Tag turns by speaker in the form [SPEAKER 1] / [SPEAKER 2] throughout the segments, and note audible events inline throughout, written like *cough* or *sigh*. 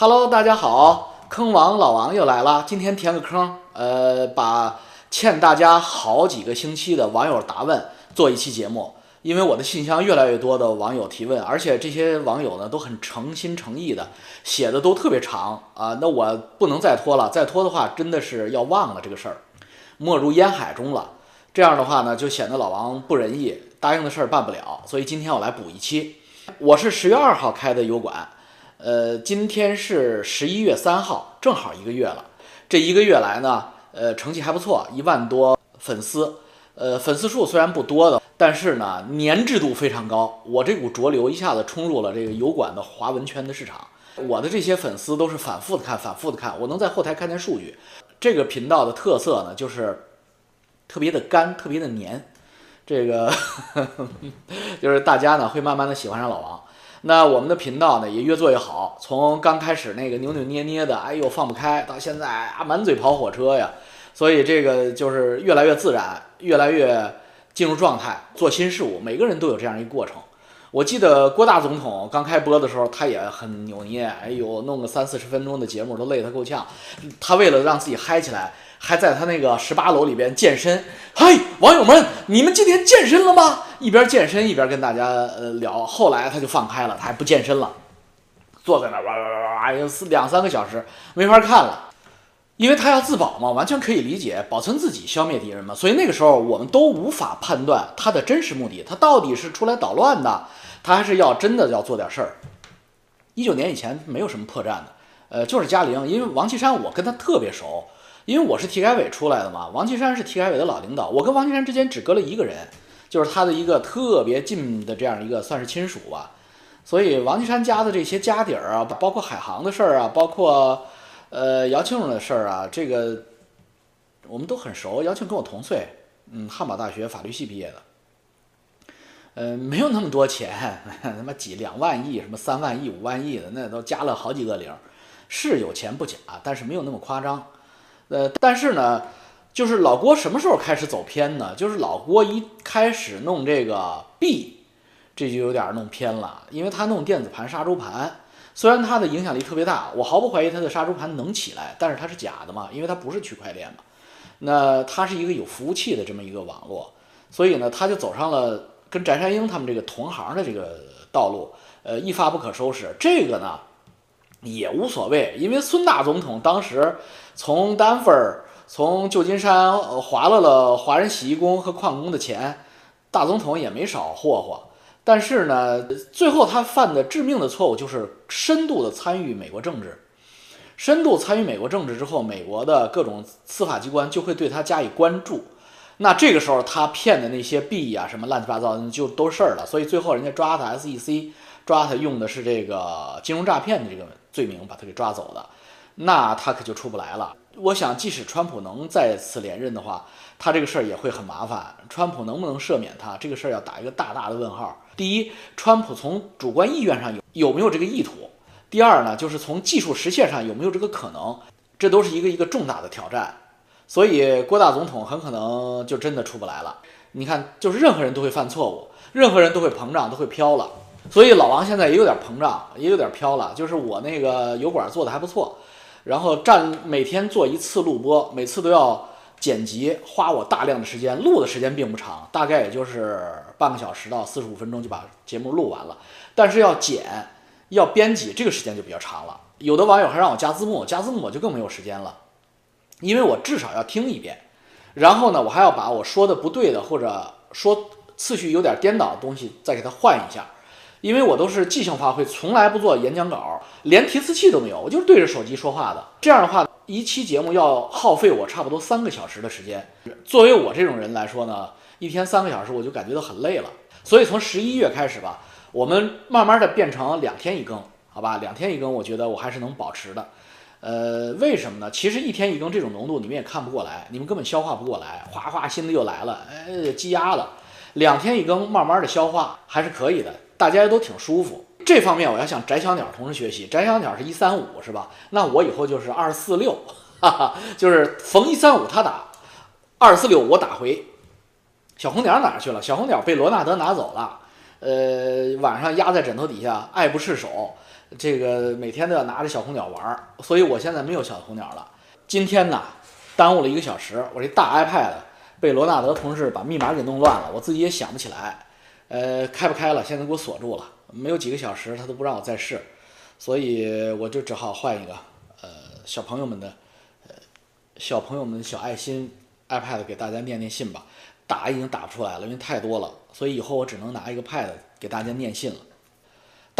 [SPEAKER 1] Hello，大家好，坑王老王又来了。今天填个坑，呃，把欠大家好几个星期的网友答问做一期节目。因为我的信箱越来越多的网友提问，而且这些网友呢都很诚心诚意的，写的都特别长啊。那我不能再拖了，再拖的话真的是要忘了这个事儿，没入烟海中了。这样的话呢，就显得老王不仁义，答应的事儿办不了。所以今天我来补一期。我是十月二号开的油管。呃，今天是十一月三号，正好一个月了。这一个月来呢，呃，成绩还不错，一万多粉丝。呃，粉丝数虽然不多的，但是呢，粘制度非常高。我这股浊流一下子冲入了这个油管的华文圈的市场。我的这些粉丝都是反复的看，反复的看。我能在后台看见数据。这个频道的特色呢，就是特别的干，特别的黏。这个 *laughs* 就是大家呢会慢慢的喜欢上老王。那我们的频道呢也越做越好，从刚开始那个扭扭捏捏的，哎呦放不开，到现在啊满嘴跑火车呀，所以这个就是越来越自然，越来越进入状态，做新事物，每个人都有这样一个过程。我记得郭大总统刚开播的时候，他也很扭捏，哎呦弄个三四十分钟的节目都累得够呛，他为了让自己嗨起来。还在他那个十八楼里边健身，嘿，网友们，你们今天健身了吗？一边健身一边跟大家呃聊。后来他就放开了，他还不健身了，坐在那哇哇哇哇，有两三个小时没法看了，因为他要自保嘛，完全可以理解，保存自己，消灭敌人嘛。所以那个时候我们都无法判断他的真实目的，他到底是出来捣乱的，他还是要真的要做点事儿。一九年以前没有什么破绽的，呃，就是嘉陵，因为王岐山我跟他特别熟。因为我是体改委出来的嘛，王岐山是体改委的老领导，我跟王岐山之间只隔了一个人，就是他的一个特别近的这样一个算是亲属吧，所以王岐山家的这些家底儿啊，包括海航的事儿啊，包括呃姚庆的事儿啊，这个我们都很熟。姚庆跟我同岁，嗯，汉堡大学法律系毕业的，嗯，没有那么多钱，*laughs* 他妈几两万亿，什么三万亿、五万亿的，那都加了好几个零，是有钱不假，但是没有那么夸张。呃，但是呢，就是老郭什么时候开始走偏呢？就是老郭一开始弄这个币，这就有点弄偏了，因为他弄电子盘杀猪盘，虽然他的影响力特别大，我毫不怀疑他的杀猪盘能起来，但是它是假的嘛，因为它不是区块链嘛，那它是一个有服务器的这么一个网络，所以呢，他就走上了跟翟山鹰他们这个同行的这个道路，呃，一发不可收拾。这个呢也无所谓，因为孙大总统当时。从丹佛，从旧金山划了了华人洗衣工和矿工的钱，大总统也没少霍霍。但是呢，最后他犯的致命的错误就是深度的参与美国政治。深度参与美国政治之后，美国的各种司法机关就会对他加以关注。那这个时候他骗的那些币啊，什么乱七八糟就都事儿了。所以最后人家抓他，SEC 抓他用的是这个金融诈骗的这个罪名把他给抓走的。那他可就出不来了。我想，即使川普能再次连任的话，他这个事儿也会很麻烦。川普能不能赦免他，这个事儿要打一个大大的问号。第一，川普从主观意愿上有有没有这个意图；第二呢，就是从技术实现上有没有这个可能，这都是一个一个重大的挑战。所以，郭大总统很可能就真的出不来了。你看，就是任何人都会犯错误，任何人都会膨胀，都会飘了。所以，老王现在也有点膨胀，也有点飘了。就是我那个油管做的还不错。然后占每天做一次录播，每次都要剪辑，花我大量的时间。录的时间并不长，大概也就是半个小时到四十五分钟就把节目录完了。但是要剪、要编辑，这个时间就比较长了。有的网友还让我加字幕，加字幕我就更没有时间了，因为我至少要听一遍。然后呢，我还要把我说的不对的或者说次序有点颠倒的东西再给它换一下。因为我都是即兴发挥，从来不做演讲稿，连提词器都没有，我就是对着手机说话的。这样的话，一期节目要耗费我差不多三个小时的时间。作为我这种人来说呢，一天三个小时我就感觉到很累了。所以从十一月开始吧，我们慢慢的变成两天一更，好吧？两天一更，我觉得我还是能保持的。呃，为什么呢？其实一天一更这种浓度你们也看不过来，你们根本消化不过来，哗哗心里又来了，哎，积压了。两天一更，慢慢的消化还是可以的。大家都挺舒服，这方面我要向翟小鸟同志学习。翟小鸟是一三五是吧？那我以后就是二四六，哈哈，就是逢一三五他打，二四六我打回。小红鸟哪去了？小红鸟被罗纳德拿走了，呃，晚上压在枕头底下爱不释手。这个每天都要拿着小红鸟玩，所以我现在没有小红鸟了。今天呢，耽误了一个小时，我这大 iPad 被罗纳德同事把密码给弄乱了，我自己也想不起来。呃，开不开了？现在给我锁住了，没有几个小时，他都不让我再试，所以我就只好换一个。呃，小朋友们的，呃，小朋友们的小爱心 iPad 给大家念念信吧。打已经打不出来了，因为太多了，所以以后我只能拿一个 Pad 给大家念信了。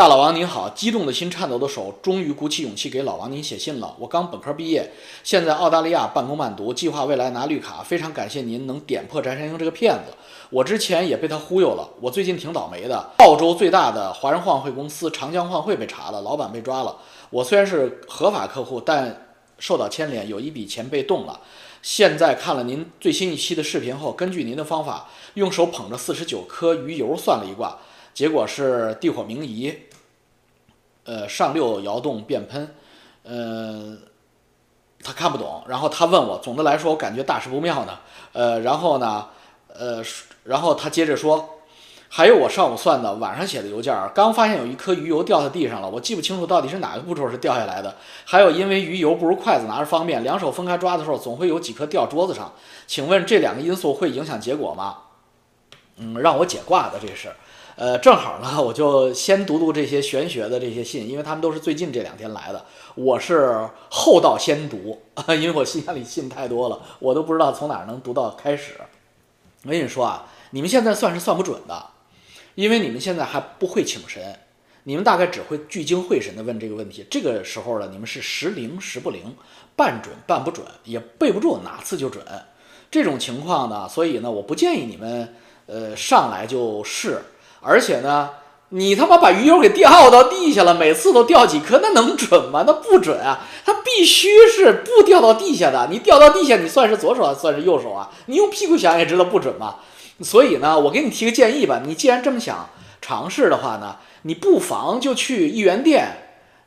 [SPEAKER 1] 大老王您好，激动的心，颤抖的手，终于鼓起勇气给老王您写信了。我刚本科毕业，现在澳大利亚半工半读，计划未来拿绿卡。非常感谢您能点破翟山鹰这个骗子，我之前也被他忽悠了。我最近挺倒霉的，澳洲最大的华人换汇公司长江换汇被查了，老板被抓了。我虽然是合法客户，但受到牵连，有一笔钱被冻了。现在看了您最新一期的视频后，根据您的方法，用手捧着四十九颗鱼油算了一卦，结果是地火明夷，呃，上六摇动变喷，呃，他看不懂，然后他问我，总的来说我感觉大事不妙呢，呃，然后呢，呃，然后他接着说。还有我上午算的，晚上写的邮件，刚发现有一颗鱼油掉在地上了，我记不清楚到底是哪个步骤是掉下来的。还有因为鱼油不如筷子拿着方便，两手分开抓的时候总会有几颗掉桌子上。请问这两个因素会影响结果吗？嗯，让我解卦的这是，呃，正好呢，*laughs* 我就先读读这些玄学的这些信，因为他们都是最近这两天来的，我是后到先读，*laughs* 因为我信箱 *laughs* 里信太多了，我都不知道从哪儿能读到开始。我跟你说啊，你们现在算是算不准的。因为你们现在还不会请神，你们大概只会聚精会神地问这个问题。这个时候呢，你们是时灵时不灵，半准半不准，也背不住哪次就准。这种情况呢，所以呢，我不建议你们呃上来就试。而且呢，你他妈把鱼油给掉到地下了，每次都掉几颗，那能准吗？那不准啊！它必须是不掉到地下的。你掉到地下，你算是左手还算是右手啊？你用屁股想也知道不准嘛。所以呢，我给你提个建议吧，你既然这么想尝试的话呢，你不妨就去一元店。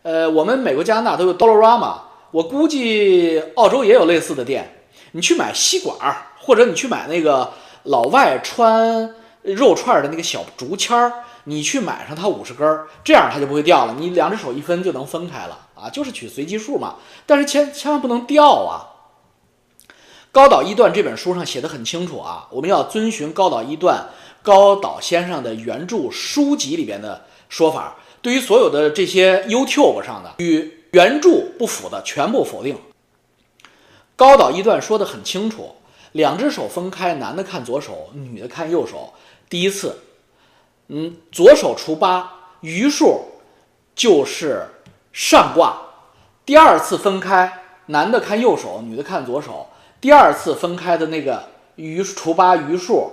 [SPEAKER 1] 呃，我们美国、加拿大都有 Dollarama，我估计澳洲也有类似的店。你去买吸管，或者你去买那个老外穿肉串的那个小竹签儿，你去买上它五十根儿，这样它就不会掉了。你两只手一分就能分开了啊，就是取随机数嘛。但是千千万不能掉啊。高岛一段这本书上写的很清楚啊，我们要遵循高岛一段高岛先生的原著书籍里边的说法，对于所有的这些 YouTube 上的与原著不符的全部否定。高岛一段说的很清楚，两只手分开，男的看左手，女的看右手。第一次，嗯，左手除八，余数就是上卦；第二次分开，男的看右手，女的看左手。第二次分开的那个余除八余数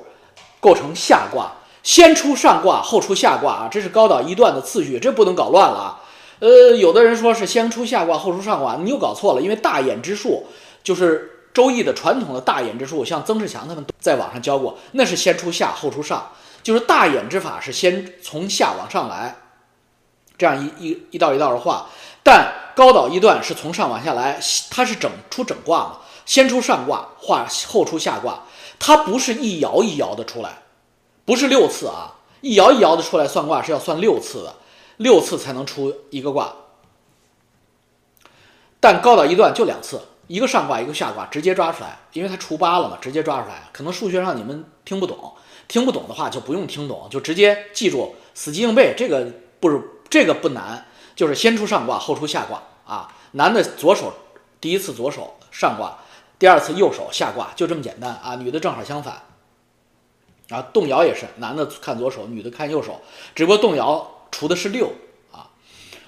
[SPEAKER 1] 构成下卦，先出上卦后出下卦啊，这是高岛一段的次序，这不能搞乱了啊。呃，有的人说是先出下卦后出上卦，你又搞错了，因为大衍之术就是周易的传统的大衍之术，像曾仕强他们在网上教过，那是先出下后出上，就是大衍之法是先从下往上来，这样一一一道一道的画，但高岛一段是从上往下来，它是整出整卦嘛。先出上卦，画后出下卦，它不是一爻一爻的出来，不是六次啊，一爻一爻的出来算卦是要算六次的，六次才能出一个卦。但高岛一段就两次，一个上卦，一个下卦，直接抓出来，因为它除八了嘛，直接抓出来。可能数学上你们听不懂，听不懂的话就不用听懂，就直接记住，死记硬背。这个不是这个不难，就是先出上卦，后出下卦啊。男的左手第一次左手上卦。第二次右手下卦就这么简单啊，女的正好相反，啊，动摇也是男的看左手，女的看右手，只不过动摇除的是六啊，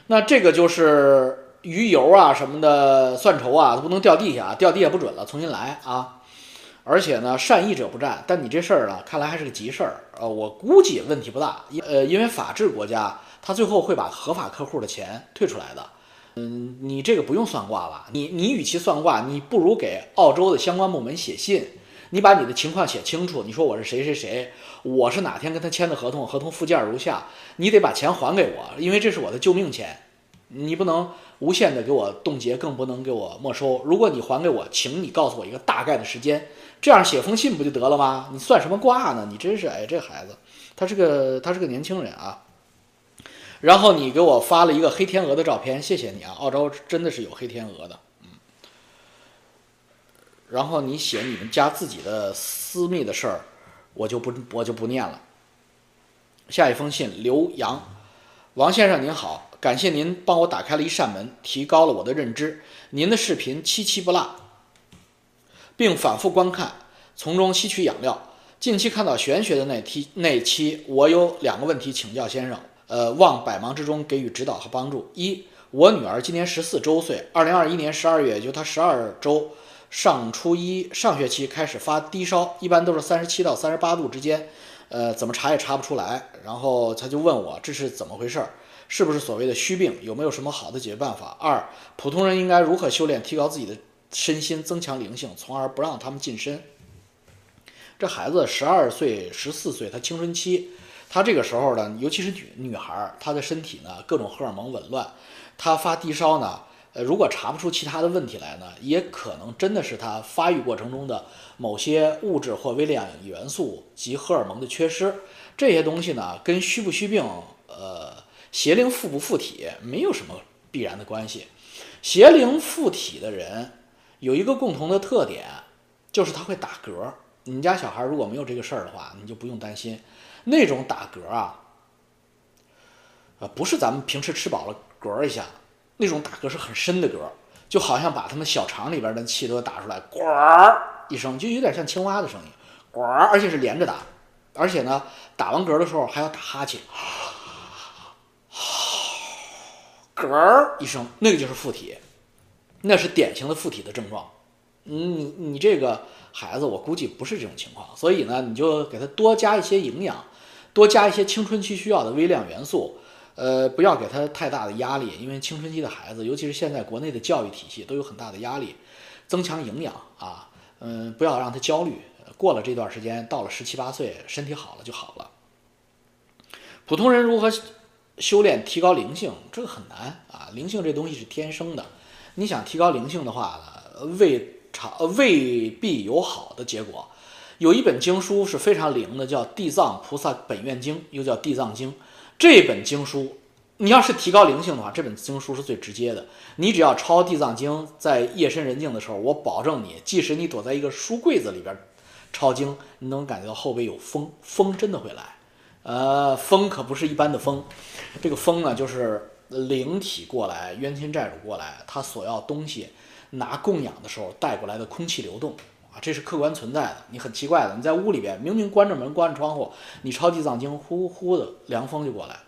[SPEAKER 1] 那这个就是鱼油啊什么的算筹啊，它不能掉地下，掉地下不准了，重新来啊。而且呢，善意者不占，但你这事儿呢，看来还是个急事儿，呃，我估计问题不大，呃，因为法治国家，他最后会把合法客户的钱退出来的。嗯，你这个不用算卦吧？你你与其算卦，你不如给澳洲的相关部门写信，你把你的情况写清楚。你说我是谁谁谁，我是哪天跟他签的合同，合同附件如下，你得把钱还给我，因为这是我的救命钱，你不能无限的给我冻结，更不能给我没收。如果你还给我，请你告诉我一个大概的时间，这样写封信不就得了吗？你算什么卦呢？你真是哎，这孩子，他是个他是个年轻人啊。然后你给我发了一个黑天鹅的照片，谢谢你啊！澳洲真的是有黑天鹅的，嗯。然后你写你们家自己的私密的事儿，我就不我就不念了。下一封信，刘洋，王先生您好，感谢您帮我打开了一扇门，提高了我的认知。您的视频七七不落，并反复观看，从中吸取养料。近期看到玄学的那期那期，我有两个问题请教先生，呃，望百忙之中给予指导和帮助。一，我女儿今年十四周岁，二零二一年十二月，也就她十二周，上初一上学期开始发低烧，一般都是三十七到三十八度之间，呃，怎么查也查不出来。然后他就问我这是怎么回事儿，是不是所谓的虚病？有没有什么好的解决办法？二，普通人应该如何修炼，提高自己的身心，增强灵性，从而不让他们近身？这孩子十二岁、十四岁，他青春期，他这个时候呢，尤其是女女孩，她的身体呢各种荷尔蒙紊乱，她发低烧呢，呃，如果查不出其他的问题来呢，也可能真的是她发育过程中的某些物质或微量元素及荷尔蒙的缺失，这些东西呢，跟虚不虚病，呃，邪灵附不附体没有什么必然的关系。邪灵附体的人有一个共同的特点，就是他会打嗝。你家小孩如果没有这个事儿的话，你就不用担心。那种打嗝啊，呃，不是咱们平时吃饱了嗝一下，那种打嗝是很深的嗝，就好像把他们小肠里边的气都打出来，呱一声，就有点像青蛙的声音，呱，而且是连着打，而且呢，打完嗝的时候还要打哈欠，嗝一声，那个就是附体，那是典型的附体的症状。嗯你你这个。孩子，我估计不是这种情况，所以呢，你就给他多加一些营养，多加一些青春期需要的微量元素，呃，不要给他太大的压力，因为青春期的孩子，尤其是现在国内的教育体系都有很大的压力，增强营养啊，嗯，不要让他焦虑，过了这段时间，到了十七八岁，身体好了就好了。普通人如何修炼提高灵性？这个很难啊，灵性这东西是天生的，你想提高灵性的话呢，为长呃未必有好的结果。有一本经书是非常灵的，叫《地藏菩萨本愿经》，又叫《地藏经》。这本经书，你要是提高灵性的话，这本经书是最直接的。你只要抄《地藏经》，在夜深人静的时候，我保证你，即使你躲在一个书柜子里边抄经，你能感觉到后背有风，风真的会来。呃，风可不是一般的风，这个风呢，就是灵体过来，冤亲债主过来，他索要东西。拿供养的时候带过来的空气流动啊，这是客观存在的。你很奇怪的，你在屋里边明明关着门、关着窗户，你抄地藏经，呼呼的凉风就过来。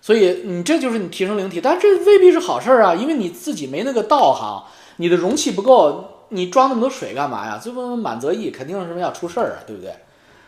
[SPEAKER 1] 所以你这就是你提升灵体，但这未必是好事儿啊，因为你自己没那个道行，你的容器不够，你装那么多水干嘛呀？这不满则溢，肯定是什么要出事儿啊，对不对？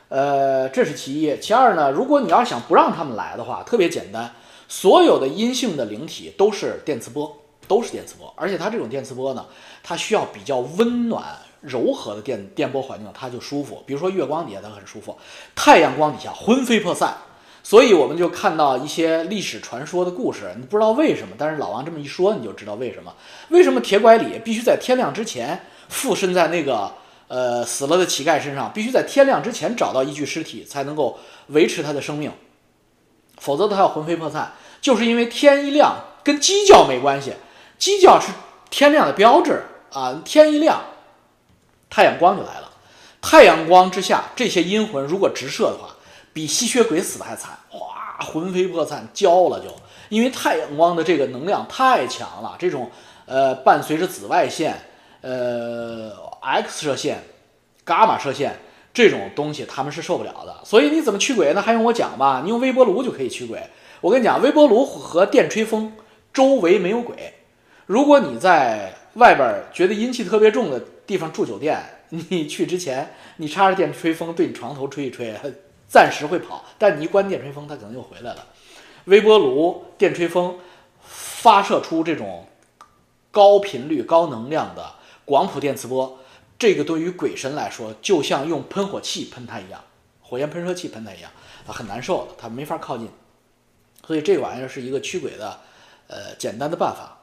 [SPEAKER 1] 呃，这是其一。其二呢，如果你要想不让他们来的话，特别简单，所有的阴性的灵体都是电磁波。都是电磁波，而且它这种电磁波呢，它需要比较温暖、柔和的电电波环境，它就舒服。比如说月光底下它很舒服，太阳光底下魂飞魄散。所以我们就看到一些历史传说的故事，你不知道为什么，但是老王这么一说，你就知道为什么。为什么铁拐李必须在天亮之前附身在那个呃死了的乞丐身上，必须在天亮之前找到一具尸体才能够维持他的生命，否则他要魂飞魄散。就是因为天一亮跟鸡叫没关系。鸡叫是天亮的标志啊！天一亮，太阳光就来了。太阳光之下，这些阴魂如果直射的话，比吸血鬼死的还惨，哗，魂飞魄散，焦了就。因为太阳光的这个能量太强了，这种呃伴随着紫外线、呃 X 射线、伽马射线这种东西，他们是受不了的。所以你怎么驱鬼呢？还用我讲吧？你用微波炉就可以驱鬼。我跟你讲，微波炉和电吹风周围没有鬼。如果你在外边觉得阴气特别重的地方住酒店，你去之前，你插着电吹风对你床头吹一吹，暂时会跑，但你一关电吹风，它可能又回来了。微波炉、电吹风发射出这种高频率、高能量的广谱电磁波，这个对于鬼神来说，就像用喷火器喷它一样，火焰喷射器喷它一样，啊，很难受，它没法靠近。所以这玩意儿是一个驱鬼的，呃，简单的办法。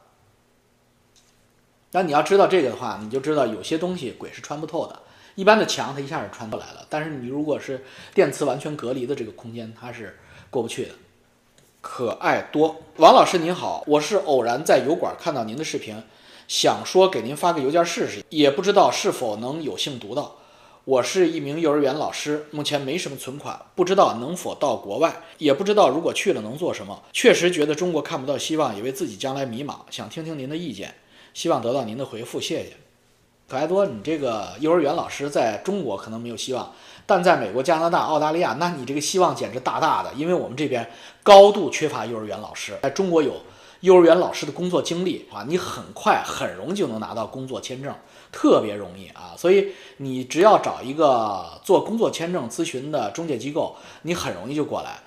[SPEAKER 1] 那你要知道这个的话，你就知道有些东西鬼是穿不透的。一般的墙它一下就穿过来了，但是你如果是电磁完全隔离的这个空间，它是过不去的。可爱多。王老师您好，我是偶然在油管看到您的视频，想说给您发个邮件试试，也不知道是否能有幸读到。我是一名幼儿园老师，目前没什么存款，不知道能否到国外，也不知道如果去了能做什么。确实觉得中国看不到希望，也为自己将来迷茫，想听听您的意见，希望得到您的回复，谢谢。可爱多，你这个幼儿园老师在中国可能没有希望，但在美国、加拿大、澳大利亚，那你这个希望简直大大的，因为我们这边高度缺乏幼儿园老师，在中国有幼儿园老师的工作经历啊，你很快很容易就能拿到工作签证。特别容易啊，所以你只要找一个做工作签证咨询的中介机构，你很容易就过来。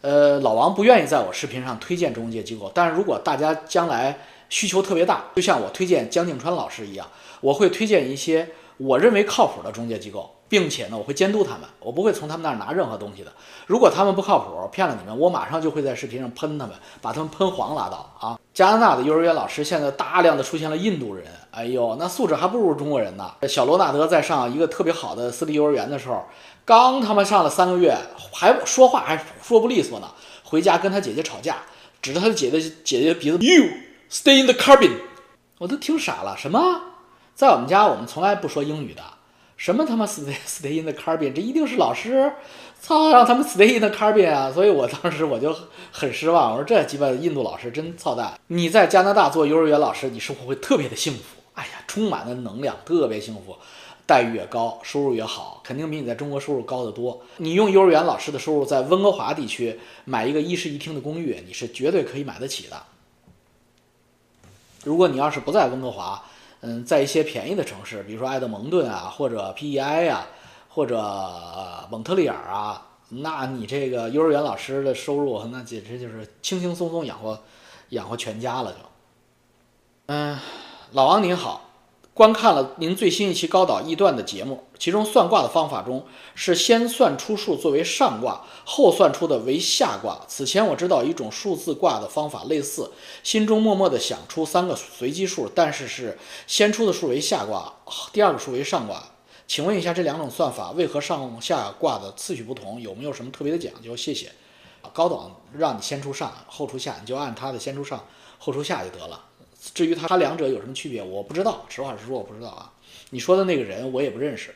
[SPEAKER 1] 呃，老王不愿意在我视频上推荐中介机构，但是如果大家将来需求特别大，就像我推荐江静川老师一样，我会推荐一些我认为靠谱的中介机构。并且呢，我会监督他们，我不会从他们那儿拿任何东西的。如果他们不靠谱，骗了你们，我马上就会在视频上喷他们，把他们喷黄拉倒啊！加拿大的幼儿园老师现在大量的出现了印度人，哎呦，那素质还不如中国人呢。小罗纳德在上一个特别好的私立幼儿园的时候，刚他妈上了三个月，还说话还说不利索呢，回家跟他姐姐吵架，指着他的姐姐姐姐鼻子，You stay in the cabin，我都听傻了。什么？在我们家我们从来不说英语的。什么他妈 stay stay in the carbin，这一定是老师，操，让他们 stay in the carbin 啊！所以我当时我就很失望，我说这鸡巴印度老师真操蛋。你在加拿大做幼儿园老师，你生活会特别的幸福，哎呀，充满了能量，特别幸福，待遇越高，收入越好，肯定比你在中国收入高得多。你用幼儿园老师的收入在温哥华地区买一个一室一厅的公寓，你是绝对可以买得起的。如果你要是不在温哥华，嗯，在一些便宜的城市，比如说埃德蒙顿啊，或者 PEI 啊，或者蒙特利尔啊，那你这个幼儿园老师的收入，那简直就是轻轻松松养活养活全家了就。嗯，老王您好。观看了您最新一期高岛易断的节目，其中算卦的方法中是先算出数作为上卦，后算出的为下卦。此前我知道一种数字卦的方法类似，心中默默的想出三个随机数，但是是先出的数为下卦，第二个数为上卦。请问一下这两种算法为何上下卦的次序不同？有没有什么特别的讲究？谢谢。高导让你先出上后出下，你就按他的先出上后出下就得了。至于他他两者有什么区别，我不知道。实话实说，我不知道啊。你说的那个人我也不认识，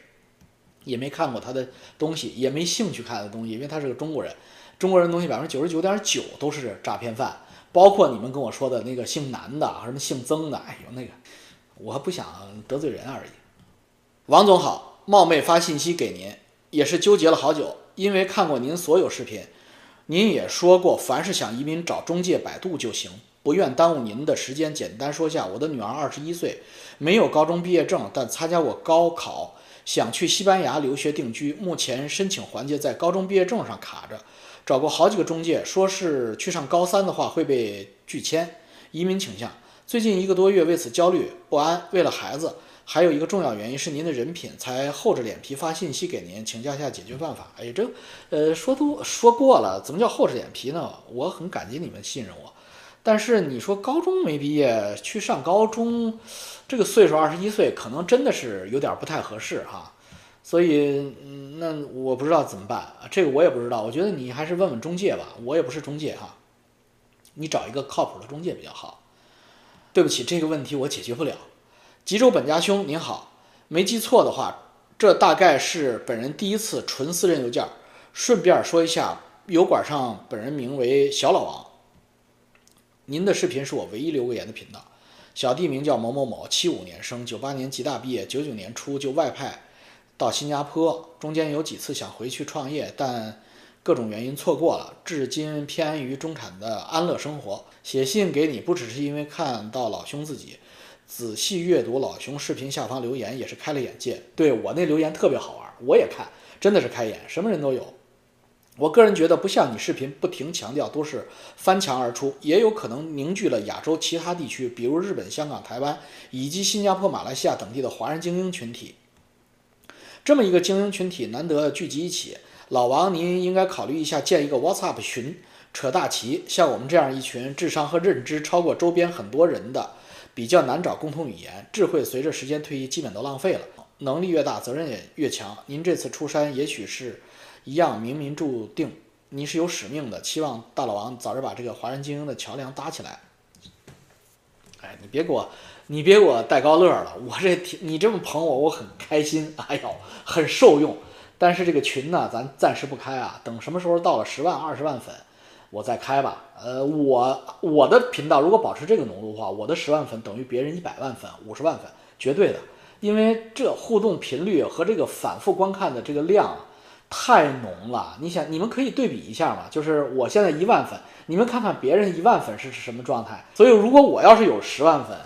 [SPEAKER 1] 也没看过他的东西，也没兴趣看他的东西，因为他是个中国人。中国人东西百分之九十九点九都是诈骗犯，包括你们跟我说的那个姓南的，什么姓曾的，哎呦那个，我不想得罪人而已。王总好，冒昧发信息给您，也是纠结了好久，因为看过您所有视频，您也说过，凡是想移民找中介，百度就行。不愿耽误您的时间，简单说下，我的女儿二十一岁，没有高中毕业证，但参加过高考，想去西班牙留学定居。目前申请环节在高中毕业证上卡着，找过好几个中介，说是去上高三的话会被拒签。移民倾向，最近一个多月为此焦虑不安。为了孩子，还有一个重要原因是您的人品，才厚着脸皮发信息给您，请教一下解决办法。哎，这，呃，说都说过了，怎么叫厚着脸皮呢？我很感激你们信任我。但是你说高中没毕业去上高中，这个岁数二十一岁，可能真的是有点不太合适哈。所以，嗯，那我不知道怎么办，这个我也不知道。我觉得你还是问问中介吧，我也不是中介哈，你找一个靠谱的中介比较好。对不起，这个问题我解决不了。吉州本家兄您好，没记错的话，这大概是本人第一次纯私人邮件。顺便说一下，油管上本人名为小老王。您的视频是我唯一留过言的频道。小弟名叫某某某，七五年生，九八年吉大毕业，九九年初就外派到新加坡，中间有几次想回去创业，但各种原因错过了，至今偏安于中产的安乐生活。写信给你不只是因为看到老兄自己，仔细阅读老兄视频下方留言也是开了眼界。对我那留言特别好玩，我也看，真的是开眼，什么人都有。我个人觉得，不像你视频不停强调都是翻墙而出，也有可能凝聚了亚洲其他地区，比如日本、香港、台湾以及新加坡、马来西亚等地的华人精英群体。这么一个精英群体难得聚集一起，老王您应该考虑一下建一个 WhatsApp 群，扯大旗。像我们这样一群智商和认知超过周边很多人的，比较难找共同语言，智慧随着时间推移基本都浪费了。能力越大，责任也越强。您这次出山，也许是。一样冥冥注定，你是有使命的，期望大老王早日把这个华人精英的桥梁搭起来。哎，你别给我，你别给我带高乐了，我这挺你这么捧我，我很开心。哎呦，很受用。但是这个群呢，咱暂时不开啊，等什么时候到了十万、二十万粉，我再开吧。呃，我我的频道如果保持这个浓度的话，我的十万粉等于别人一百万粉、五十万粉，绝对的。因为这互动频率和这个反复观看的这个量太浓了。你想，你们可以对比一下嘛？就是我现在一万粉，你们看看别人一万粉是什么状态。所以，如果我要是有十万粉，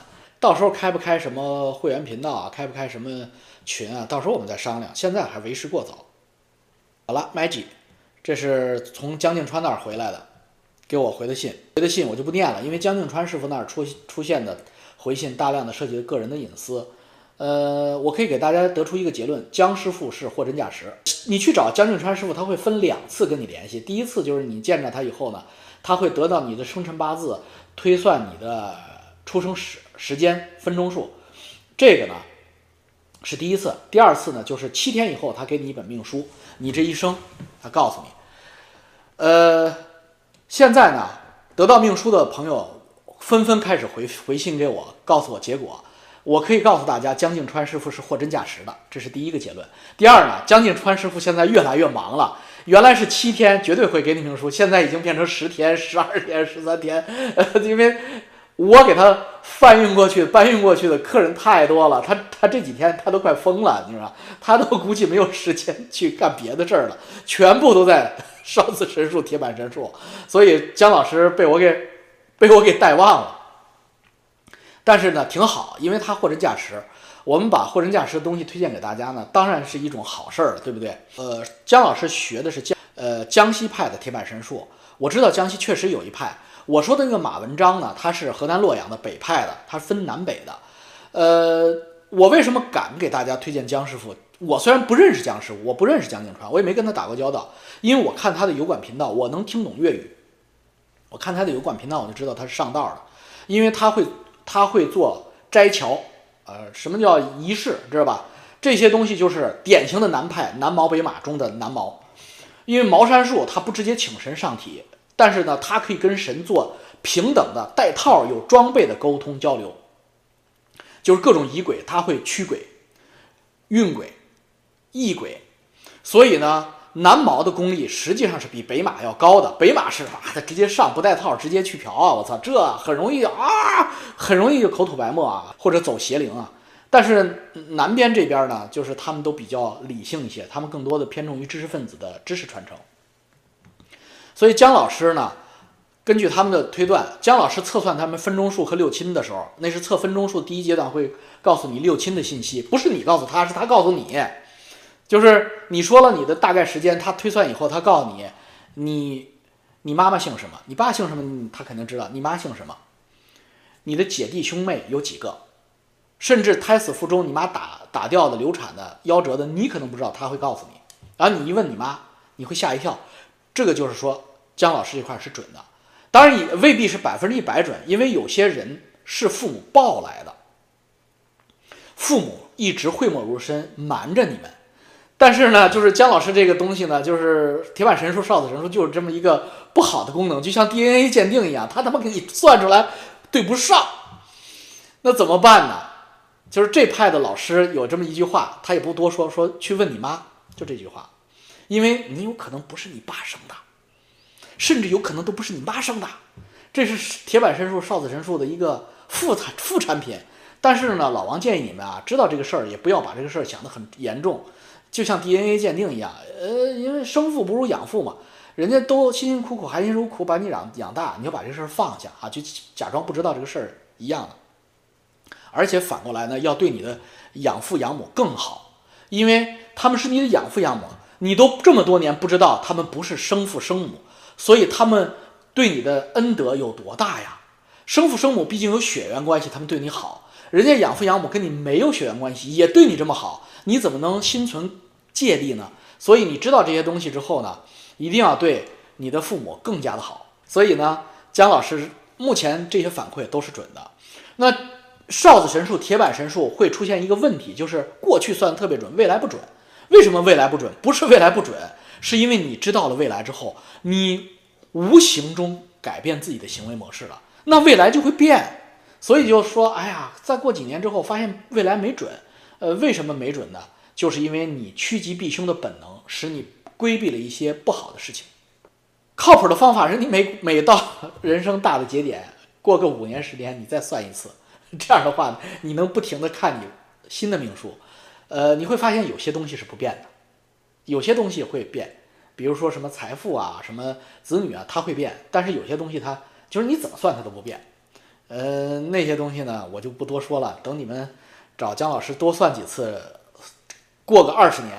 [SPEAKER 1] 到时候开不开什么会员频道啊？开不开什么群啊？到时候我们再商量。现在还为时过早。好了，Maggie，这是从江静川那儿回来的，给我回的信。回的信我就不念了，因为江静川师傅那儿出出现的回信大量的涉及个人的隐私。呃，我可以给大家得出一个结论：江师傅是货真价实。你去找江静川师傅，他会分两次跟你联系。第一次就是你见着他以后呢，他会得到你的生辰八字，推算你的出生时时间分钟数，这个呢是第一次。第二次呢，就是七天以后，他给你一本命书，你这一生，他告诉你。呃，现在呢，得到命书的朋友纷纷开始回回信给我，告诉我结果。我可以告诉大家，江静川师傅是货真价实的，这是第一个结论。第二呢，江静川师傅现在越来越忙了，原来是七天绝对会给你评书，现在已经变成十天、十二天、十三天，*laughs* 呃因为我给他贩运过去、搬运过去的客人太多了，他他这几天他都快疯了，你知道他都估计没有时间去干别的事儿了，全部都在烧子神术、铁板神术，所以江老师被我给被我给带忘了。但是呢，挺好，因为它货真价实。我们把货真价实的东西推荐给大家呢，当然是一种好事儿了，对不对？呃，姜老师学的是江呃江西派的铁板神术，我知道江西确实有一派。我说的那个马文章呢，他是河南洛阳的北派的，他分南北的。呃，我为什么敢给大家推荐姜师傅？我虽然不认识姜师傅，我不认识姜景川，我也没跟他打过交道，因为我看他的油管频道，我能听懂粤语。我看他的油管频道，我就知道他是上道的，因为他会。他会做斋桥，呃，什么叫仪式，知道吧？这些东西就是典型的南派南毛北马中的南毛，因为茅山术它不直接请神上体，但是呢，它可以跟神做平等的带套有装备的沟通交流，就是各种仪轨，它会驱鬼、运鬼、役鬼，所以呢。南毛的功力实际上是比北马要高的，北马是啊，他直接上不带套，直接去嫖啊！我操，这很容易啊，很容易就口吐白沫啊，或者走邪灵啊。但是南边这边呢，就是他们都比较理性一些，他们更多的偏重于知识分子的知识传承。所以姜老师呢，根据他们的推断，姜老师测算他们分钟数和六亲的时候，那是测分钟数第一阶段会告诉你六亲的信息，不是你告诉他，是他告诉你。就是你说了你的大概时间，他推算以后，他告诉你，你你妈妈姓什么，你爸姓什么，他肯定知道。你妈姓什么？你的姐弟兄妹有几个？甚至胎死腹中，你妈打打掉的、流产的、夭折的，你可能不知道，他会告诉你。然后你一问你妈，你会吓一跳。这个就是说，姜老师这块是准的，当然也未必是百分之一百准，因为有些人是父母抱来的，父母一直讳莫如深，瞒着你们。但是呢，就是姜老师这个东西呢，就是铁板神术、哨子神术，就是这么一个不好的功能，就像 DNA 鉴定一样，他他妈给你算出来对不上，那怎么办呢？就是这派的老师有这么一句话，他也不多说，说去问你妈，就这句话，因为你有可能不是你爸生的，甚至有可能都不是你妈生的，这是铁板神术、哨子神术的一个副产副产品。但是呢，老王建议你们啊，知道这个事儿，也不要把这个事儿想得很严重。就像 DNA 鉴定一样，呃，因为生父不如养父嘛，人家都辛辛苦苦、含辛茹苦把你养养大，你就把这事儿放下啊，就假装不知道这个事儿一样的。而且反过来呢，要对你的养父养母更好，因为他们是你的养父养母，你都这么多年不知道他们不是生父生母，所以他们对你的恩德有多大呀？生父生母毕竟有血缘关系，他们对你好，人家养父养母跟你没有血缘关系，也对你这么好，你怎么能心存？芥蒂呢？所以你知道这些东西之后呢，一定要对你的父母更加的好。所以呢，姜老师目前这些反馈都是准的。那哨子神术、铁板神术会出现一个问题，就是过去算的特别准，未来不准。为什么未来不准？不是未来不准，是因为你知道了未来之后，你无形中改变自己的行为模式了，那未来就会变。所以就说，哎呀，再过几年之后发现未来没准，呃，为什么没准呢？就是因为你趋吉避凶的本能，使你规避了一些不好的事情。靠谱的方法是你每每到人生大的节点，过个五年十年，你再算一次。*laughs* 这样的话，你能不停的看你新的命数，呃，你会发现有些东西是不变的，有些东西会变，比如说什么财富啊，什么子女啊，它会变，但是有些东西它就是你怎么算它都不变。呃，那些东西呢，我就不多说了。等你们找姜老师多算几次，过个二十年，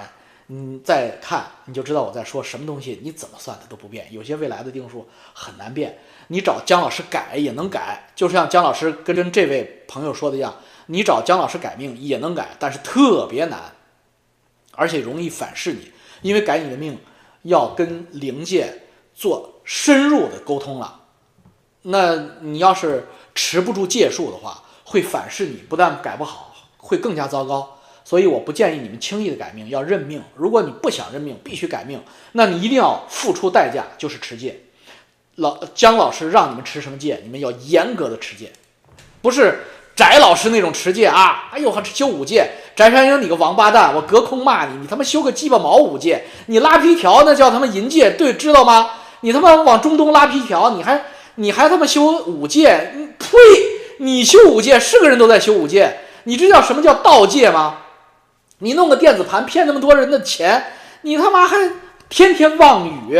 [SPEAKER 1] 你再看，你就知道我在说什么东西。你怎么算它都不变。有些未来的定数很难变，你找姜老师改也能改。就像姜老师跟这位朋友说的一样，你找姜老师改命也能改，但是特别难，而且容易反噬你，因为改你的命要跟灵界做深入的沟通了。那你要是持不住戒术的话，会反噬你，不但改不好，会更加糟糕。所以我不建议你们轻易的改命，要认命。如果你不想认命，必须改命，那你一定要付出代价，就是持戒。老姜老师让你们持什么戒，你们要严格的持戒，不是翟老师那种持戒啊！哎呦，还修五戒，翟山鹰你个王八蛋，我隔空骂你，你他妈修个鸡巴毛五戒，你拉皮条那叫他妈银戒，对，知道吗？你他妈往中东拉皮条，你还？你还他妈修五戒？你呸！你修五戒是个人都在修五戒，你这叫什么叫盗戒吗？你弄个电子盘骗那么多人的钱，你他妈还天天妄语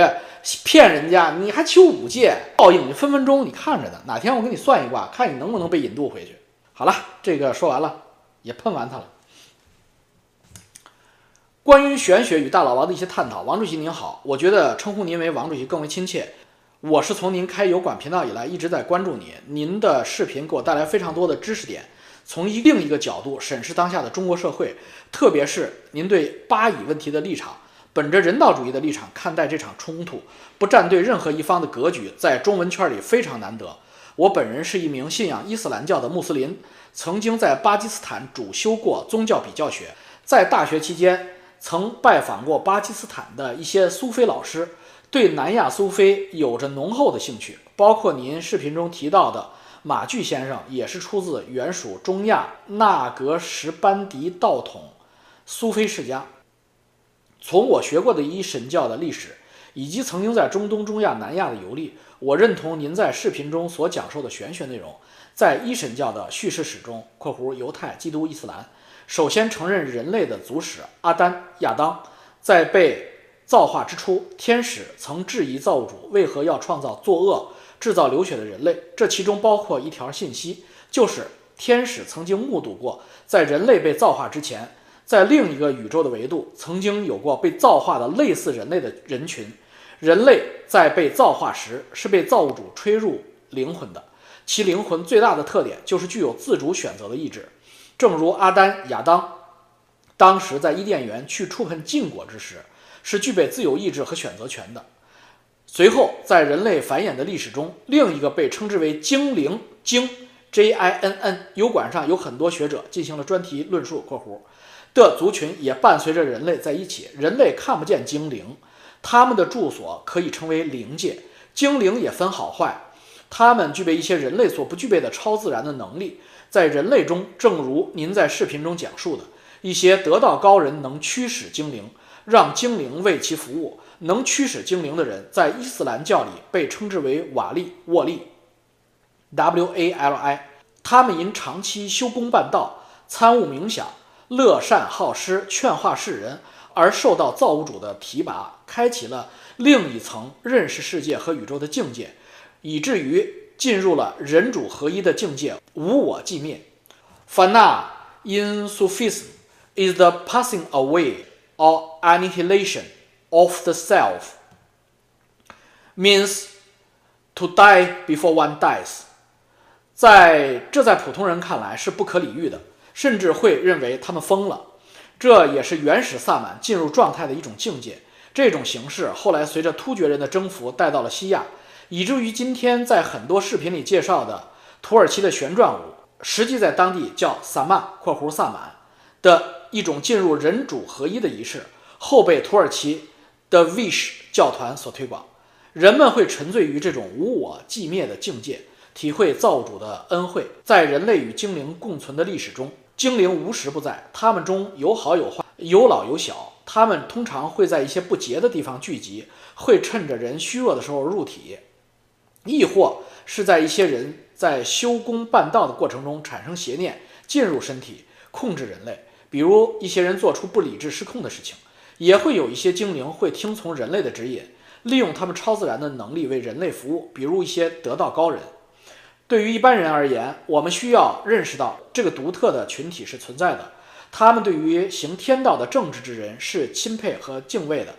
[SPEAKER 1] 骗人家，你还求五戒？报应你分分钟你看着呢，哪天我给你算一卦，看你能不能被引渡回去。好了，这个说完了，也喷完他了。关于玄学与大老王的一些探讨，王主席您好，我觉得称呼您为王主席更为亲切。我是从您开油管频道以来一直在关注你，您的视频给我带来非常多的知识点，从一另一个角度审视当下的中国社会，特别是您对巴以问题的立场，本着人道主义的立场看待这场冲突，不站队任何一方的格局，在中文圈里非常难得。我本人是一名信仰伊斯兰教的穆斯林，曾经在巴基斯坦主修过宗教比较学，在大学期间曾拜访过巴基斯坦的一些苏菲老师。对南亚苏菲有着浓厚的兴趣，包括您视频中提到的马巨先生，也是出自原属中亚纳格什班迪道统苏菲世家。从我学过的一神教的历史，以及曾经在中东、中亚、南亚的游历，我认同您在视频中所讲授的玄学内容。在一神教的叙事史中（括弧犹太、基督、伊斯兰），首先承认人类的祖始阿丹、亚当，在被。造化之初，天使曾质疑造物主为何要创造作恶、制造流血的人类。这其中包括一条信息，就是天使曾经目睹过，在人类被造化之前，在另一个宇宙的维度，曾经有过被造化的类似人类的人群。人类在被造化时是被造物主吹入灵魂的，其灵魂最大的特点就是具有自主选择的意志，正如阿丹、亚当当时在伊甸园去触碰禁果之时。是具备自由意志和选择权的。随后，在人类繁衍的历史中，另一个被称之为精灵精 J I N N 油管上有很多学者进行了专题论述（括弧）的族群也伴随着人类在一起。人类看不见精灵，他们的住所可以称为灵界。精灵也分好坏，他们具备一些人类所不具备的超自然的能力。在人类中，正如您在视频中讲述的，一些得道高人能驱使精灵。让精灵为其服务，能驱使精灵的人，在伊斯兰教里被称之为瓦利沃利 （W A L I）。他们因长期修功办道、参悟冥想、乐善好施、劝化世人，而受到造物主的提拔，开启了另一层认识世界和宇宙的境界，以至于进入了人主合一的境界，无我寂灭。Fana in Sufism is the passing away. Or annihilation of the self means to die before one dies。在这在普通人看来是不可理喻的，甚至会认为他们疯了。这也是原始萨满进入状态的一种境界。这种形式后来随着突厥人的征服带到了西亚，以至于今天在很多视频里介绍的土耳其的旋转舞，实际在当地叫萨曼（括弧萨满）的。一种进入人主合一的仪式，后被土耳其的 Wish 教团所推广。人们会沉醉于这种无我寂灭的境界，体会造物主的恩惠。在人类与精灵共存的历史中，精灵无时不在，他们中有好有坏，有老有小。他们通常会在一些不洁的地方聚集，会趁着人虚弱的时候入体，亦或是在一些人在修功办道的过程中产生邪念，进入身体，控制人类。比如一些人做出不理智失控的事情，也会有一些精灵会听从人类的指引。利用他们超自然的能力为人类服务，比如一些得道高人。对于一般人而言，我们需要认识到这个独特的群体是存在的。他们对于行天道的正直之人是钦佩和敬畏的，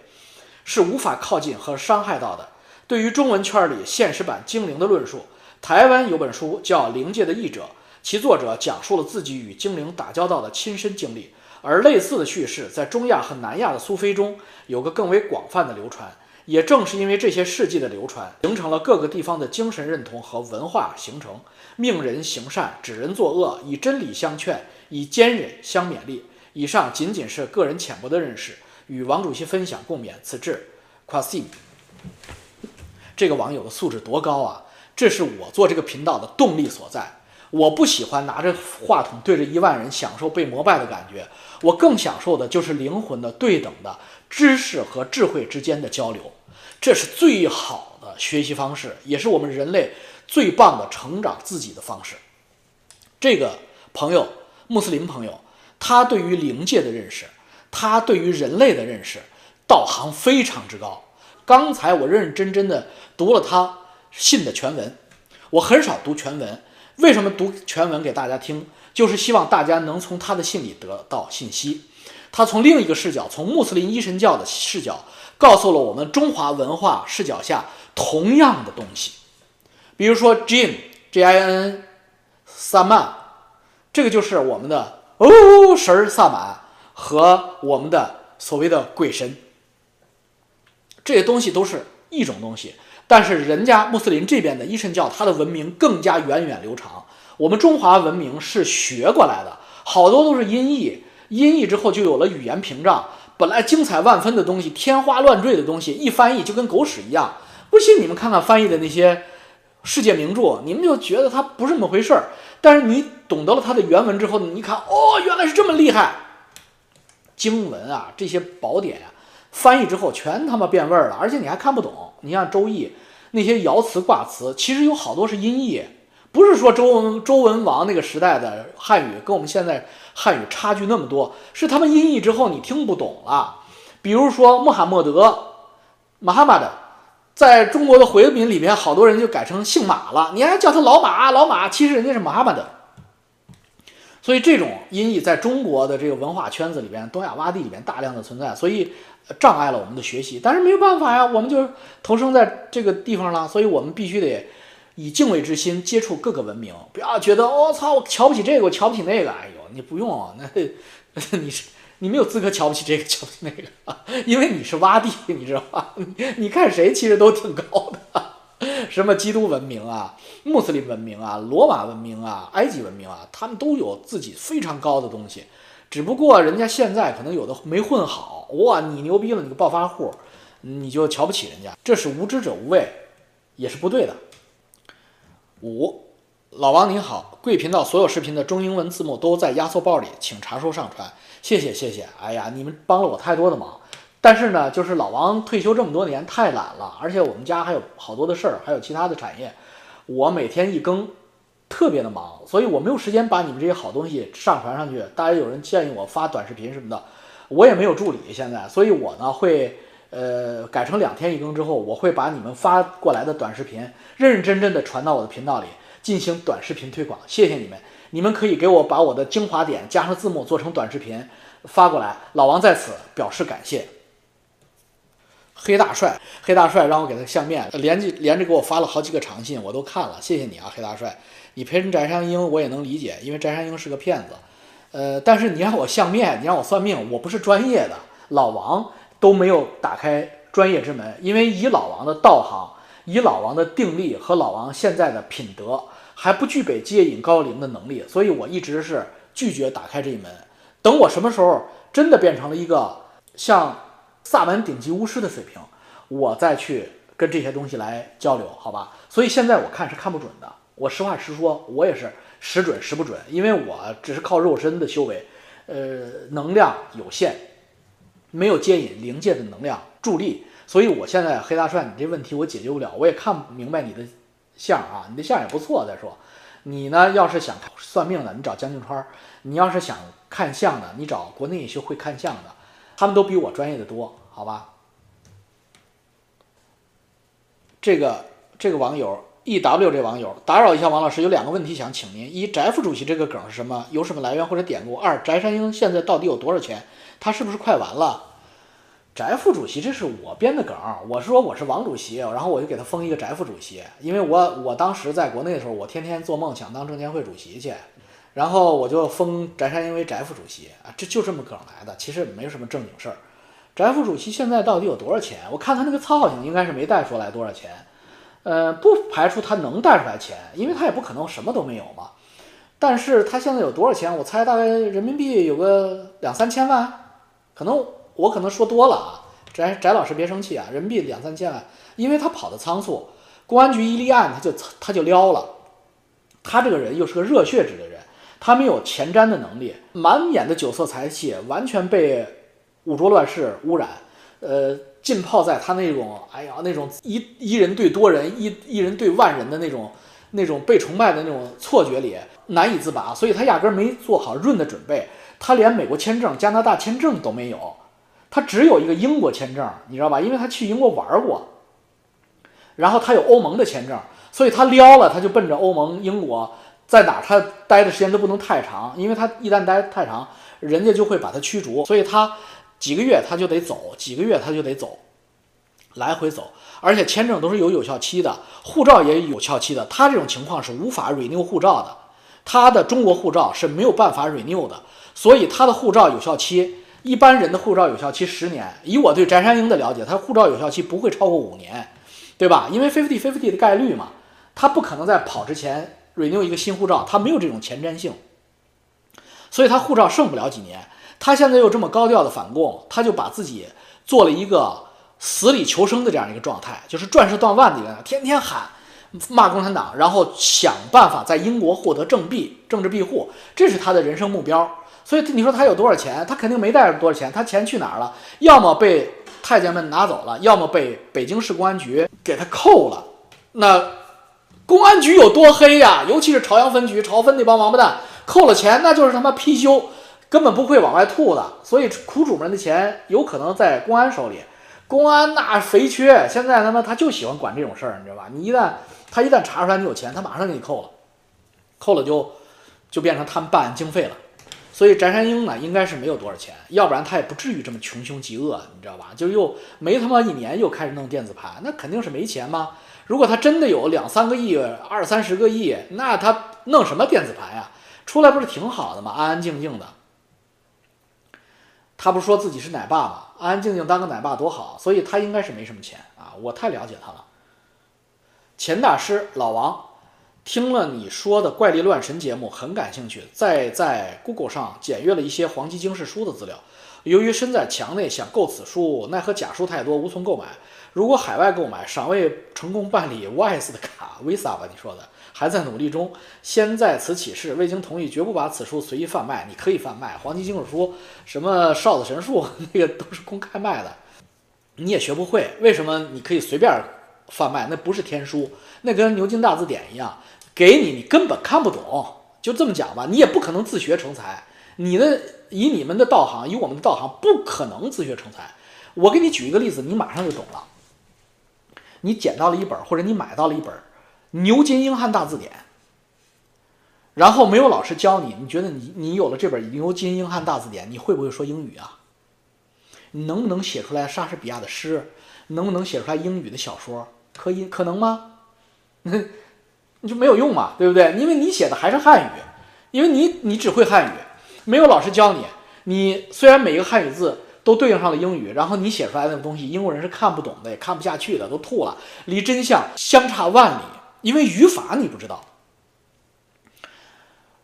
[SPEAKER 1] 是无法靠近和伤害到的。对于中文圈里现实版精灵的论述，台湾有本书叫《灵界的译者》，其作者讲述了自己与精灵打交道的亲身经历。而类似的叙事在中亚和南亚的苏菲中有个更为广泛的流传。也正是因为这些事迹的流传，形成了各个地方的精神认同和文化形成，命人行善，指人作恶，以真理相劝，以坚忍相勉励。以上仅仅是个人浅薄的认识，与王主席分享共勉。此致 q u a s i m 这个网友的素质多高啊！这是我做这个频道的动力所在。我不喜欢拿着话筒对着一万人享受被膜拜的感觉，我更享受的就是灵魂的对等的知识和智慧之间的交流。这是最好的学习方式，也是我们人类最棒的成长自己的方式。这个朋友，穆斯林朋友，他对于灵界的认识，他对于人类的认识，道行非常之高。刚才我认认真真的读了他信的全文，我很少读全文，为什么读全文给大家听？就是希望大家能从他的信里得到信息。他从另一个视角，从穆斯林一神教的视角。告诉了我们中华文化视角下同样的东西，比如说 Jin J I N 萨满，这个就是我们的哦神萨满和我们的所谓的鬼神，这些东西都是一种东西，但是人家穆斯林这边的一神教，它的文明更加源远流长，我们中华文明是学过来的，好多都是音译，音译之后就有了语言屏障。本来精彩万分的东西，天花乱坠的东西，一翻译就跟狗屎一样。不信你们看看翻译的那些世界名著，你们就觉得它不是那么回事儿。但是你懂得了它的原文之后，你看，哦，原来是这么厉害。经文啊，这些宝典啊，翻译之后全他妈变味儿了，而且你还看不懂。你像《周易》那些爻辞卦辞，其实有好多是音译。不是说周文周文王那个时代的汉语跟我们现在汉语差距那么多，是他们音译之后你听不懂了。比如说穆罕默德，马哈马德，在中国的回民里面，好多人就改成姓马了，你还叫他老马，老马，其实人家是马哈马德。所以这种音译在中国的这个文化圈子里边，东亚洼地里边大量的存在，所以障碍了我们的学习。但是没有办法呀，我们就投生在这个地方了，所以我们必须得。以敬畏之心接触各个文明，不要觉得我操，我瞧不起这个，我瞧不起那个。哎呦，你不用，那你是你没有资格瞧不起这个，瞧不起那个，*laughs* 因为你是洼地，你知道吧？*laughs* 你看谁其实都挺高的，*laughs* 什么基督文明啊、穆斯林文明啊、罗马文明啊、埃及文明啊，他们都有自己非常高的东西，只不过人家现在可能有的没混好。哇，你牛逼了，你个暴发户，你就瞧不起人家，这是无知者无畏，也是不对的。五，老王您好，贵频道所有视频的中英文字幕都在压缩包里，请查收上传，谢谢谢谢。哎呀，你们帮了我太多的忙，但是呢，就是老王退休这么多年太懒了，而且我们家还有好多的事儿，还有其他的产业，我每天一更，特别的忙，所以我没有时间把你们这些好东西上传上去。大家有人建议我发短视频什么的，我也没有助理现在，所以我呢会。呃，改成两天一更之后，我会把你们发过来的短视频认认真真的传到我的频道里进行短视频推广。谢谢你们，你们可以给我把我的精华点加上字幕做成短视频发过来，老王在此表示感谢。黑大帅，黑大帅让我给他相面，连着连着给我发了好几个长信，我都看了，谢谢你啊，黑大帅。你陪人翟山鹰我也能理解，因为翟山鹰是个骗子。呃，但是你让我相面，你让我算命，我不是专业的，老王。都没有打开专业之门，因为以老王的道行，以老王的定力和老王现在的品德，还不具备接引高龄的能力，所以我一直是拒绝打开这一门。等我什么时候真的变成了一个像萨满顶级巫师的水平，我再去跟这些东西来交流，好吧？所以现在我看是看不准的。我实话实说，我也是时准时不准，因为我只是靠肉身的修为，呃，能量有限，没有接引灵界的能量助力，所以我现在黑大帅，你这问题我解决不了，我也看不明白你的相啊，你的相也不错。再说，你呢，要是想算命的，你找江静川；你要是想看相的，你找国内一些会看相的，他们都比我专业的多，好吧？这个这个网友。E W 这网友打扰一下，王老师有两个问题想请您：一，翟副主席这个梗是什么？有什么来源或者典故？二，翟山鹰现在到底有多少钱？他是不是快完了？翟副主席这是我编的梗，我说我是王主席，然后我就给他封一个翟副主席，因为我我当时在国内的时候，我天天做梦想当证监会主席去，然后我就封翟山鹰为翟副主席啊，这就这么梗来的，其实没什么正经事儿。翟副主席现在到底有多少钱？我看他那个操性，应该是没带出来多少钱。呃，不排除他能带出来钱，因为他也不可能什么都没有嘛。但是他现在有多少钱？我猜大概人民币有个两三千万，可能我可能说多了啊。翟翟老师别生气啊，人民币两三千万，因为他跑的仓促，公安局一立案他就他就撩了。他这个人又是个热血质的人，他没有前瞻的能力，满眼的酒色财气，完全被五浊乱世污染，呃。浸泡在他那种，哎呀，那种一一人对多人，一一人对万人的那种，那种被崇拜的那种错觉里难以自拔，所以他压根没做好润的准备，他连美国签证、加拿大签证都没有，他只有一个英国签证，你知道吧？因为他去英国玩过，然后他有欧盟的签证，所以他撩了，他就奔着欧盟、英国，在哪儿他待的时间都不能太长，因为他一旦待太长，人家就会把他驱逐，所以他。几个月他就得走，几个月他就得走，来回走，而且签证都是有有效期的，护照也有效期的。他这种情况是无法 renew 护照的，他的中国护照是没有办法 renew 的，所以他的护照有效期，一般人的护照有效期十年。以我对翟山鹰的了解，他护照有效期不会超过五年，对吧？因为 fifty fifty 的概率嘛，他不可能在跑之前 renew 一个新护照，他没有这种前瞻性，所以他护照剩不了几年。他现在又这么高调的反共，他就把自己做了一个死里求生的这样一个状态，就是壮士断腕的一个，天天喊骂共产党，然后想办法在英国获得政庇、政治庇护，这是他的人生目标。所以你说他有多少钱？他肯定没带着多少钱，他钱去哪儿了？要么被太监们拿走了，要么被北京市公安局给他扣了。那公安局有多黑呀？尤其是朝阳分局、朝分那帮王八蛋，扣了钱那就是他妈貔貅。根本不会往外吐的，所以苦主们的钱有可能在公安手里，公安那肥缺。现在他妈他就喜欢管这种事儿，你知道吧？你一旦他一旦查出来你有钱，他马上给你扣了，扣了就就变成他们办案经费了。所以翟山鹰呢，应该是没有多少钱，要不然他也不至于这么穷凶极恶，你知道吧？就又没他妈一年又开始弄电子盘，那肯定是没钱嘛？如果他真的有两三个亿、二三十个亿，那他弄什么电子盘呀？出来不是挺好的吗？安安静静的。他不说自己是奶爸吗？安安静静当个奶爸多好，所以他应该是没什么钱啊，我太了解他了。钱大师老王，听了你说的怪力乱神节目很感兴趣，再在 Google 上检阅了一些黄鸡经世书的资料。由于身在墙内想购此书，奈何假书太多，无从购买。如果海外购买，尚未成功办理 Wise 的卡 Visa 吧？你说的。还在努力中，先在此起誓，未经同意，绝不把此书随意贩卖。你可以贩卖黄金经史书，什么哨子神术，那个都是公开卖的，你也学不会。为什么你可以随便贩卖？那不是天书，那跟牛津大字典一样，给你你根本看不懂。就这么讲吧，你也不可能自学成才。你的以你们的道行，以我们的道行，不可能自学成才。我给你举一个例子，你马上就懂了。你捡到了一本，或者你买到了一本。牛津英汉大字典，然后没有老师教你，你觉得你你有了这本牛津英汉大字典，你会不会说英语啊？你能不能写出来莎士比亚的诗？能不能写出来英语的小说？可以可能吗？*laughs* 你就没有用嘛，对不对？因为你写的还是汉语，因为你你只会汉语，没有老师教你。你虽然每一个汉语字都对应上了英语，然后你写出来的东西，英国人是看不懂的，也看不下去的，都吐了，离真相相差万里。因为语法你不知道，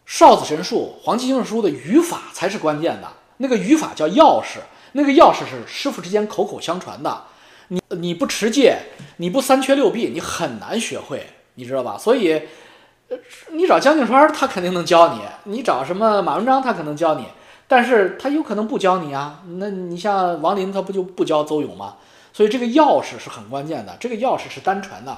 [SPEAKER 1] 少子神术、黄金经书的语法才是关键的。那个语法叫钥匙，那个钥匙是师傅之间口口相传的。你你不持戒，你不三缺六臂，你很难学会，你知道吧？所以，你找江静川，他肯定能教你；你找什么马文章，他可能教你，但是他有可能不教你啊。那你像王林，他不就不教邹勇吗？所以这个钥匙是很关键的，这个钥匙是单传的。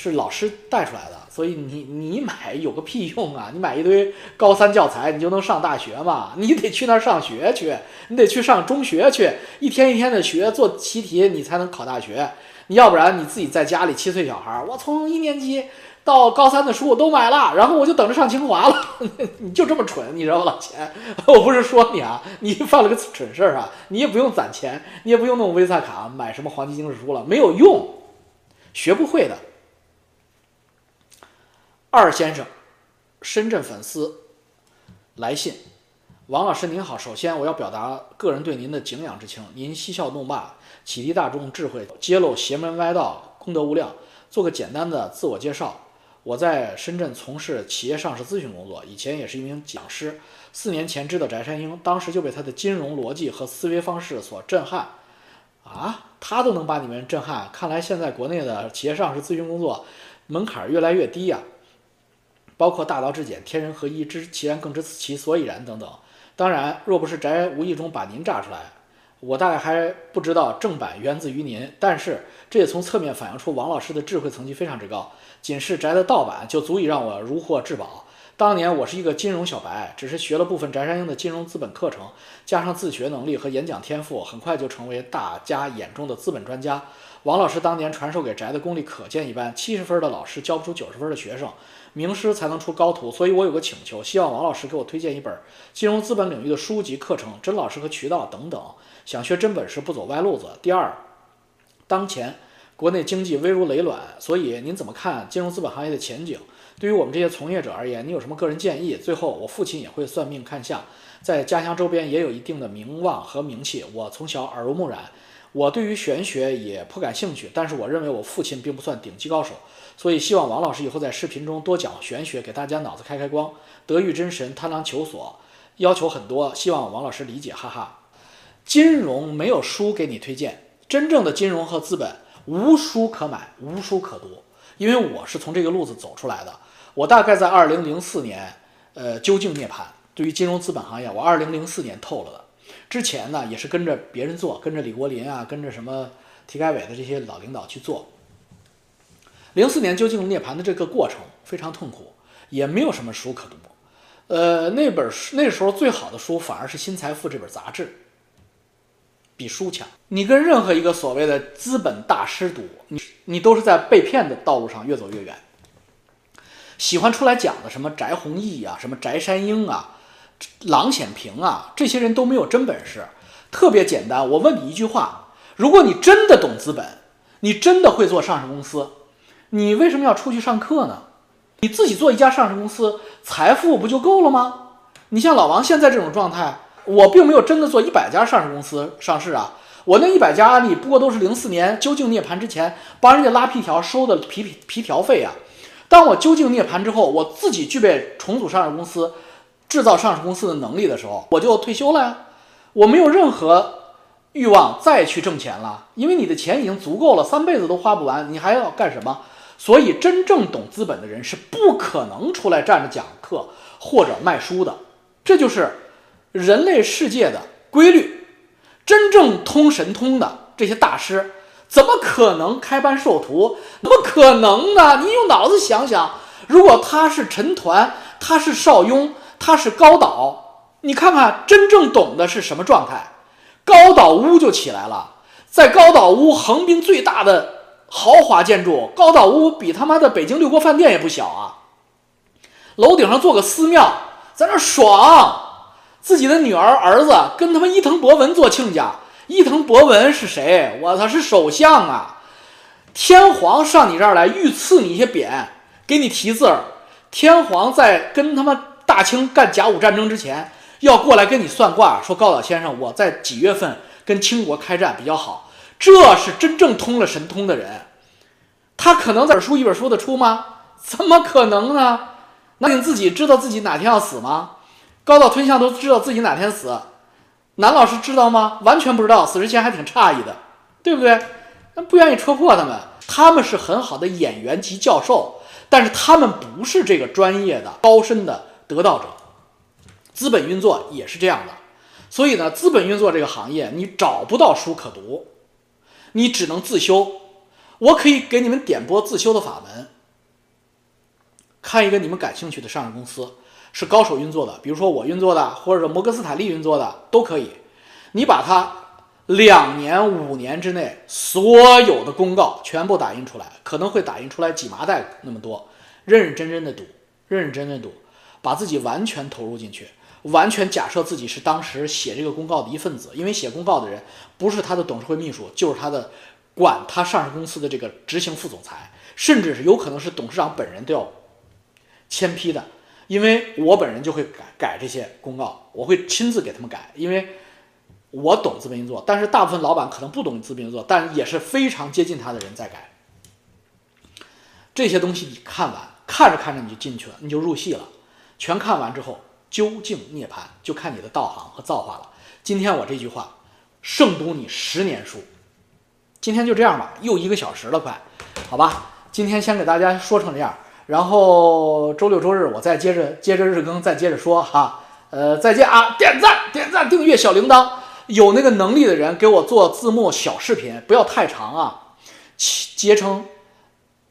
[SPEAKER 1] 是老师带出来的，所以你你买有个屁用啊！你买一堆高三教材，你就能上大学吗？你得去那儿上学去，你得去上中学去，一天一天的学做习题，你才能考大学。你要不然你自己在家里七岁小孩，我从一年级到高三的书我都买了，然后我就等着上清华了。*laughs* 你就这么蠢，你知道吗，老钱？*laughs* 我不是说你啊，你犯了个蠢事儿啊！你也不用攒钱，你也不用弄维萨卡买什么黄金经史书了，没有用，学不会的。二先生，深圳粉丝来信，王老师您好，首先我要表达个人对您的敬仰之情。您嬉笑怒骂，启迪大众智慧，揭露邪门歪道，功德无量。做个简单的自我介绍，我在深圳从事企业上市咨询工作，以前也是一名讲师。四年前知道翟山鹰，当时就被他的金融逻辑和思维方式所震撼。啊，他都能把你们震撼，看来现在国内的企业上市咨询工作门槛越来越低呀。包括大道至简、天人合一、知其然更知其所以然等等。当然，若不是翟无意中把您炸出来，我大概还不知道正版源自于您。但是，这也从侧面反映出王老师的智慧层级非常之高。仅是翟的盗版就足以让我如获至宝。当年我是一个金融小白，只是学了部分翟山鹰的金融资本课程，加上自学能力和演讲天赋，很快就成为大家眼中的资本专家。王老师当年传授给翟的功力可见一斑，七十分的老师教不出九十分的学生。名师才能出高徒，所以我有个请求，希望王老师给我推荐一本金融资本领域的书籍、课程、真老师和渠道等等。想学真本事，不走歪路子。第二，当前国内经济危如累卵，所以您怎么看金融资本行业的前景？对于我们这些从业者而言，你有什么个人建议？最后，我父亲也会算命看相，在家乡周边也有一定的名望和名气，我从小耳濡目染。我对于玄学也颇感兴趣，但是我认为我父亲并不算顶级高手，所以希望王老师以后在视频中多讲玄学，给大家脑子开开光。德育真神，贪狼求索，要求很多，希望王老师理解，哈哈。金融没有书给你推荐，真正的金融和资本无书可买，无书可读，因为我是从这个路子走出来的。我大概在二零零四年，呃，究竟涅槃。对于金融资本行业，我二零零四年透了的。之前呢，也是跟着别人做，跟着李国林啊，跟着什么体改委的这些老领导去做。零四年究竟涅槃的这个过程非常痛苦，也没有什么书可读。呃，那本书那时候最好的书反而是《新财富》这本杂志，比书强。你跟任何一个所谓的资本大师读，你你都是在被骗的道路上越走越远。喜欢出来讲的什么翟弘毅啊，什么翟山鹰啊。郎显平啊，这些人都没有真本事，特别简单。我问你一句话：如果你真的懂资本，你真的会做上市公司，你为什么要出去上课呢？你自己做一家上市公司，财富不就够了吗？你像老王现在这种状态，我并没有真的做一百家上市公司上市啊。我那一百家案例，不过都是零四年究竟涅槃之前帮人家拉皮条收的皮皮皮条费啊。当我究竟涅槃之后，我自己具备重组上市公司。制造上市公司的能力的时候，我就退休了呀。我没有任何欲望再去挣钱了，因为你的钱已经足够了，三辈子都花不完，你还要干什么？所以，真正懂资本的人是不可能出来站着讲课或者卖书的。这就是人类世界的规律。真正通神通的这些大师，怎么可能开班授徒？怎么可能呢？你用脑子想想，如果他是陈抟，他是邵雍。他是高岛，你看看真正懂的是什么状态，高岛屋就起来了。在高岛屋横滨最大的豪华建筑，高岛屋比他妈的北京六国饭店也不小啊。楼顶上做个寺庙，在那爽。自己的女儿儿子跟他妈伊藤博文做亲家。伊藤博文是谁？我操，是首相啊！天皇上你这儿来御赐你一些匾，给你题字儿。天皇在跟他妈。大清干甲午战争之前，要过来跟你算卦，说高岛先生，我在几月份跟清国开战比较好？这是真正通了神通的人，他可能在本书一本书的出吗？怎么可能呢？那你自己知道自己哪天要死吗？高到吞象都知道自己哪天死，男老师知道吗？完全不知道，死之前还挺诧异的，对不对？不愿意戳破他们，他们是很好的演员及教授，但是他们不是这个专业的高深的得道者。资本运作也是这样的，所以呢，资本运作这个行业你找不到书可读，你只能自修。我可以给你们点拨自修的法门，看一个你们感兴趣的上市公司。是高手运作的，比如说我运作的，或者摩根斯坦利运作的都可以。你把它两年、五年之内所有的公告全部打印出来，可能会打印出来几麻袋那么多。认认真真的读，认认真真读，把自己完全投入进去，完全假设自己是当时写这个公告的一份子。因为写公告的人不是他的董事会秘书，就是他的管他上市公司的这个执行副总裁，甚至是有可能是董事长本人都要签批的。因为我本人就会改改这些公告，我会亲自给他们改，因为我懂资本运作，但是大部分老板可能不懂资本运作，但也是非常接近他的人在改。这些东西你看完，看着看着你就进去了，你就入戏了。全看完之后，究竟涅槃就看你的道行和造化了。今天我这句话，胜读你十年书。今天就这样吧，又一个小时了，快，好吧。今天先给大家说成这样。然后周六周日我再接着接着日更，再接着说哈，呃，再见啊！点赞点赞，订阅小铃铛，有那个能力的人给我做字幕小视频，不要太长啊，截成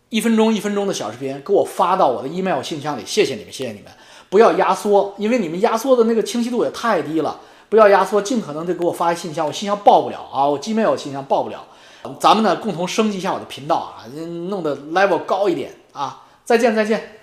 [SPEAKER 1] 一分钟一分钟的小视频，给我发到我的 email 信箱里，谢谢你们，谢谢你们，不要压缩，因为你们压缩的那个清晰度也太低了，不要压缩，尽可能的给我发信箱，我信箱爆不了啊，我 gmail 信箱爆不了，咱们呢共同升级一下我的频道啊，弄得 level 高一点啊。再见，再见。